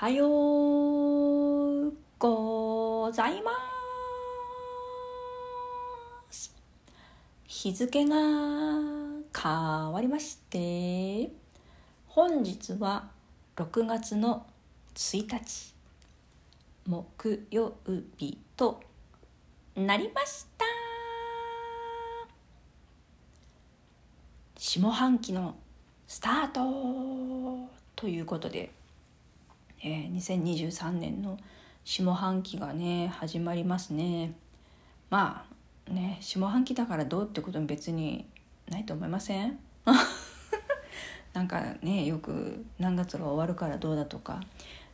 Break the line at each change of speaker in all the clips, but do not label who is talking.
はようございます。日付が変わりまして本日は6月の1日木曜日となりました。下半期のスタートということでえー、2023年の下半期がね始まりますね。まあね下半期だからどうってことに別にないと思いません？なんかねよく何月が終わるからどうだとか、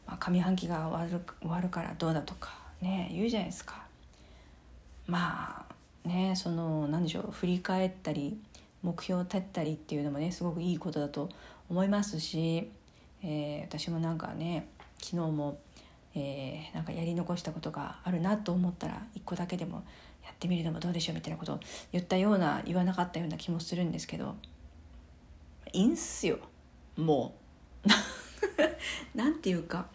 まあ、上半期が終わる終わるからどうだとかね言うじゃないですか。まあねその何でしょう振り返ったり目標を立てたりっていうのもねすごくいいことだと思いますし、えー、私もなんかね昨日も、えー、なんかやり残したことがあるなと思ったら一個だけでもやってみるのもどうでしょうみたいなことを言ったような言わなかったような気もするんですけどいいんすよもうなんていうか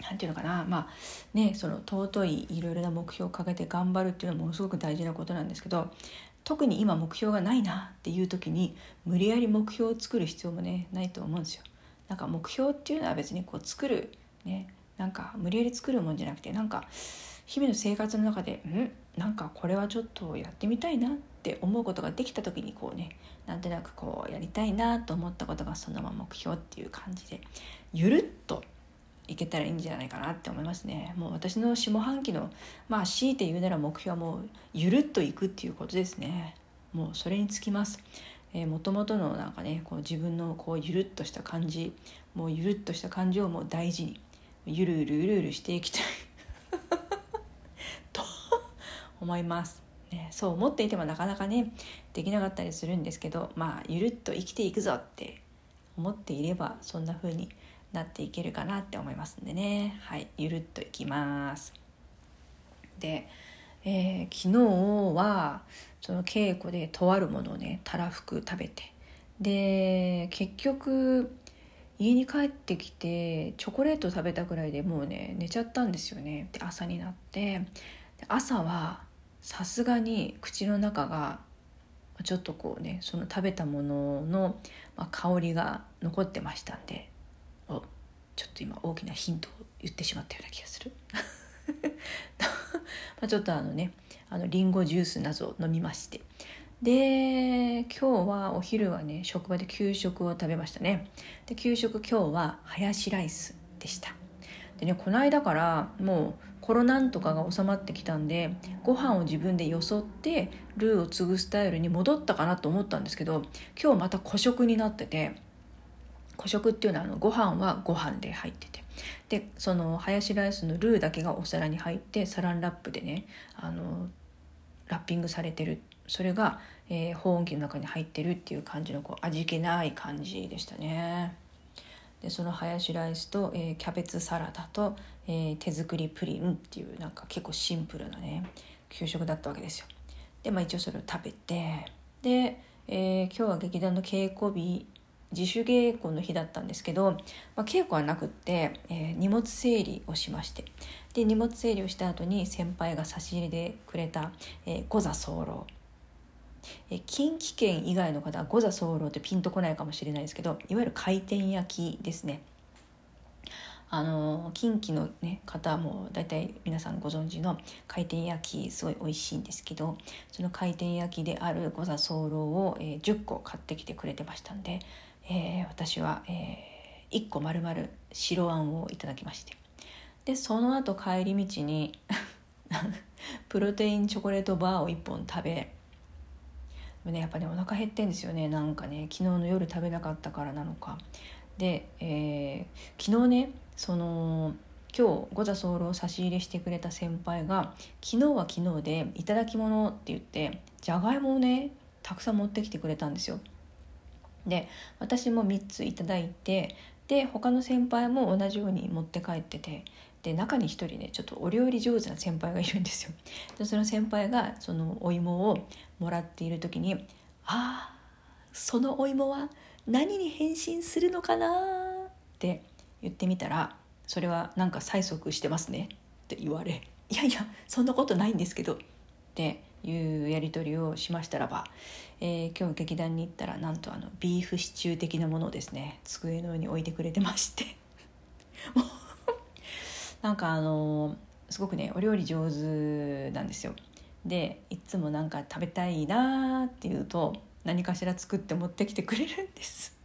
なんていうのかなまあねその尊いいろいろな目標を掲げて頑張るっていうのはものすごく大事なことなんですけど特に今目標がないなっていう時に無理やり目標を作る必要もねないと思うんですよ。なんか目標っていうのは別にこう作るねなんか無理やり作るもんじゃなくてなんか日々の生活の中でんなんかこれはちょっとやってみたいなって思うことができた時にこうねなんとなくこうやりたいなと思ったことがそのまま目標っていう感じでゆるっといけたらいいんじゃないかなって思いますね。もう私の下半期のまあ強いて言うなら目標はもうゆるっといくっていうことですね。もうそれにつきます。もともとのなんかねこう自分のこうゆるっとした感じもうゆるっとした感じをもう大事にゆるゆるゆるゆるしていきたい と思います。ね、そう思っていてもなかなかねできなかったりするんですけどまあゆるっと生きていくぞって思っていればそんな風になっていけるかなって思いますんでねはいゆるっといきます。でえー、昨日はその稽古でとあるものをねたらふく食べて。で結局家に帰ってきてチョコレート食べたぐらいでもうね寝ちゃったんですよね。で朝になって。朝はさすがに口の中がちょっとこうねその食べたものの、まあ、香りが残ってましたんで。おちょっと今大きなヒントを言ってしまったような気がする。まあちょっとあのねあのリンゴジュースなどを飲みまして。で今日はお昼はね職場で給食を食べましたね。で給食今日はハヤシライスでした。でねこの間からもうコロナとかが収まってきたんでご飯を自分でよそってルーを継ぐスタイルに戻ったかなと思ったんですけど今日また個食になってて個食っていうのはあのご飯はご飯で入ってて。でそのハヤシライスのルーだけがお皿に入ってサランラップでねあのラッピングされてるそれが、えー、保温器の中に入ってるっていう感じのこう味気ない感じでしたね。でそのハヤシライスと、えー、キャベツサラダと、えー、手作りプリンっていうなんか結構シンプルなね給食だったわけですよ。でまあ一応それを食べてで、えー、今日は劇団の稽古日自主稽古の日だったんですけど、まあ、稽古はなくって、えー、荷物整理をしまして。で荷物整理をした後に先輩が差し入れでくれた、えー、座候え、近畿圏以外の方は五座候ってピンとこないかもしれないですけどいわゆる回転焼きですね。あの近畿の、ね、方も大体皆さんご存知の回転焼きすごい美味しいんですけどその回転焼きである五座候を、えー、10個買ってきてくれてましたんでえー、私は、えー、1個丸々白あんをいただきまして。でその後帰り道に プロテインチョコレートバーを1本食べね、やっぱねお腹減ってんですよね。なんかね昨日の夜食べなかったからなのか。で、えー、昨日ねその今日五座候を差し入れしてくれた先輩が昨日は昨日でいただき物って言ってじゃがいもをねたくさん持ってきてくれたんですよ。で私も3ついただいてで他の先輩も同じように持って帰っててで中に1人ねちょっとお料理上手な先輩がいるんですよ。でその先輩がそのお芋をもらっている時に「ああそのお芋は何に変身するのかな?」って言ってみたらそれはなんか催促してますねって言われいやいやそんなことないんですけどっていうやり取りをしましたらば、えー、今日劇団に行ったらなんとあのビーフシチュー的なものをですね机の上に置いてくれてまして。なんかあのすごくねお料理上手なんですよ。でいつもなんか食べたいなって言うと何かしら作って持ってきてくれるんです。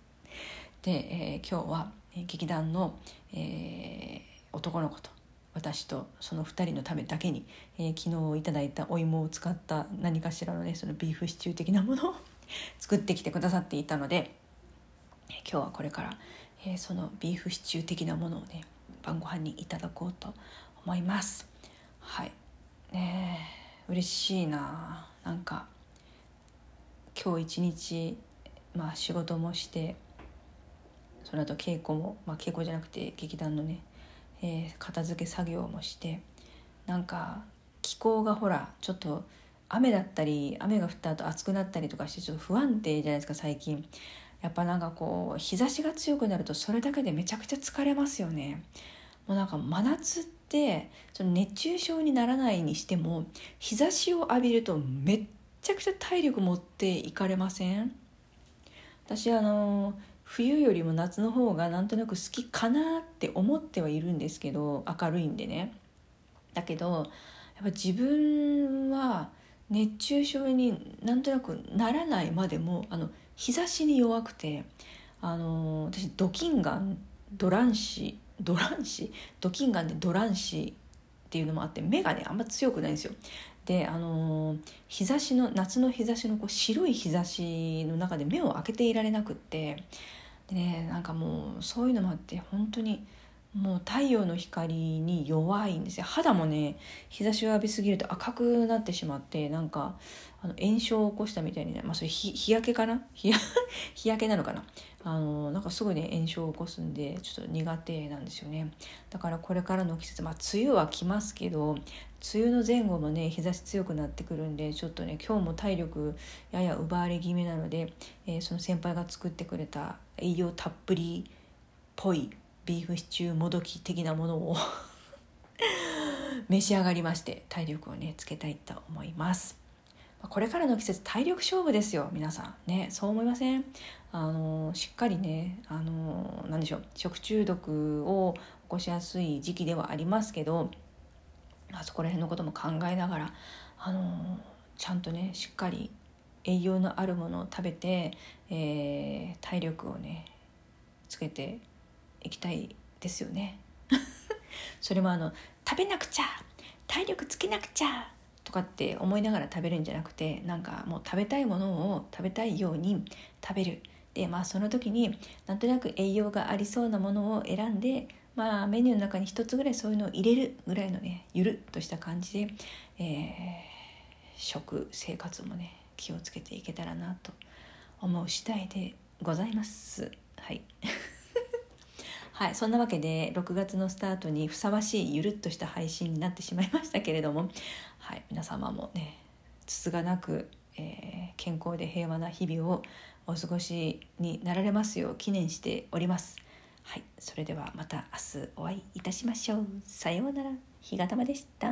で、えー、今日は劇団の、えー、男の子と私とその2人のためだけに、えー、昨日いただいたお芋を使った何かしらのねそのビーフシチュー的なものを 作ってきてくださっていたので、え今日はこれから、えー、そのビーフシチュー的なものをね晩ご飯にいただこうと思います。はい。ねえ嬉しいな。なんか今日一日まあ仕事もしてその後稽古も、まあ、稽古じゃなくて劇団のね、えー、片付け作業もしてなんか気候がほらちょっと雨だったり雨が降った後暑くなったりとかしてちょっと不安定じゃないですか最近。やっぱなんかこう日差しが強くなるとそれだけでめちゃくちゃ疲れますよね。もうなんか真夏ってその熱中症にならないにしても日差しを浴びるとめっちゃくちゃ体力持っていかれません？私あの冬よりも夏の方がなんとなく好きかなって思ってはいるんですけど明るいんでねだけどやっぱ自分は熱中症になんとなくならないまでもあの日差しに弱くてあの私ドキンガンドランシドランシ？ドキンガンでドランシっていうのもあって目がねあんま強くないんですよ。であの日差しの夏の日差しのこう白い日差しの中で目を開けていられなくって。でねなんかもうそういうのもあって本当にもう太陽の光に弱いんですよ。肌もね日差しを浴びすぎると赤くなってしまってなんかあの炎症を起こしたみたいにね、まあ、それ日焼けかな？日焼けなのかな？あのなんかすぐね炎症を起こすんでちょっと苦手なんですよね。だからこれからの季節まあ梅雨は来ますけど梅雨の前後もね日差し強くなってくるんでちょっとね今日も体力やや奪われ気味なので、えー、その先輩が作ってくれた栄養たっぷりっぽいビーフシチューもどき的なものを 召し上がりまして体力をねつけたいと思います。これからの季節体力勝負ですよ皆さん。ねそう思いません？あのしっかりねあの何でしょう食中毒を起こしやすい時期ではありますけどあそこら辺のことも考えながらあのちゃんとねしっかり栄養のあるものを食べて、えー、体力をねつけていきたいですよね。それもあの食べなくちゃ体力つけなくちゃとかって思いながら食べるんじゃなくてなんかもう食べたいものを食べたいように食べる。でまあその時になんとなく栄養がありそうなものを選んでまあメニューの中に一つぐらいそういうのを入れるぐらいのねゆるっとした感じで、えー、食生活もね気をつけていけたらなと思う次第でございます。はい。はい、そんなわけで6月のスタートにふさわしいゆるっとした配信になってしまいましたけれども、はい、皆様もねつつがなく、えー、健康で平和な日々をお過ごしになられますよう記念しております。はい、それではまた明日お会いいたしましょう。さようなら。日がたまでした。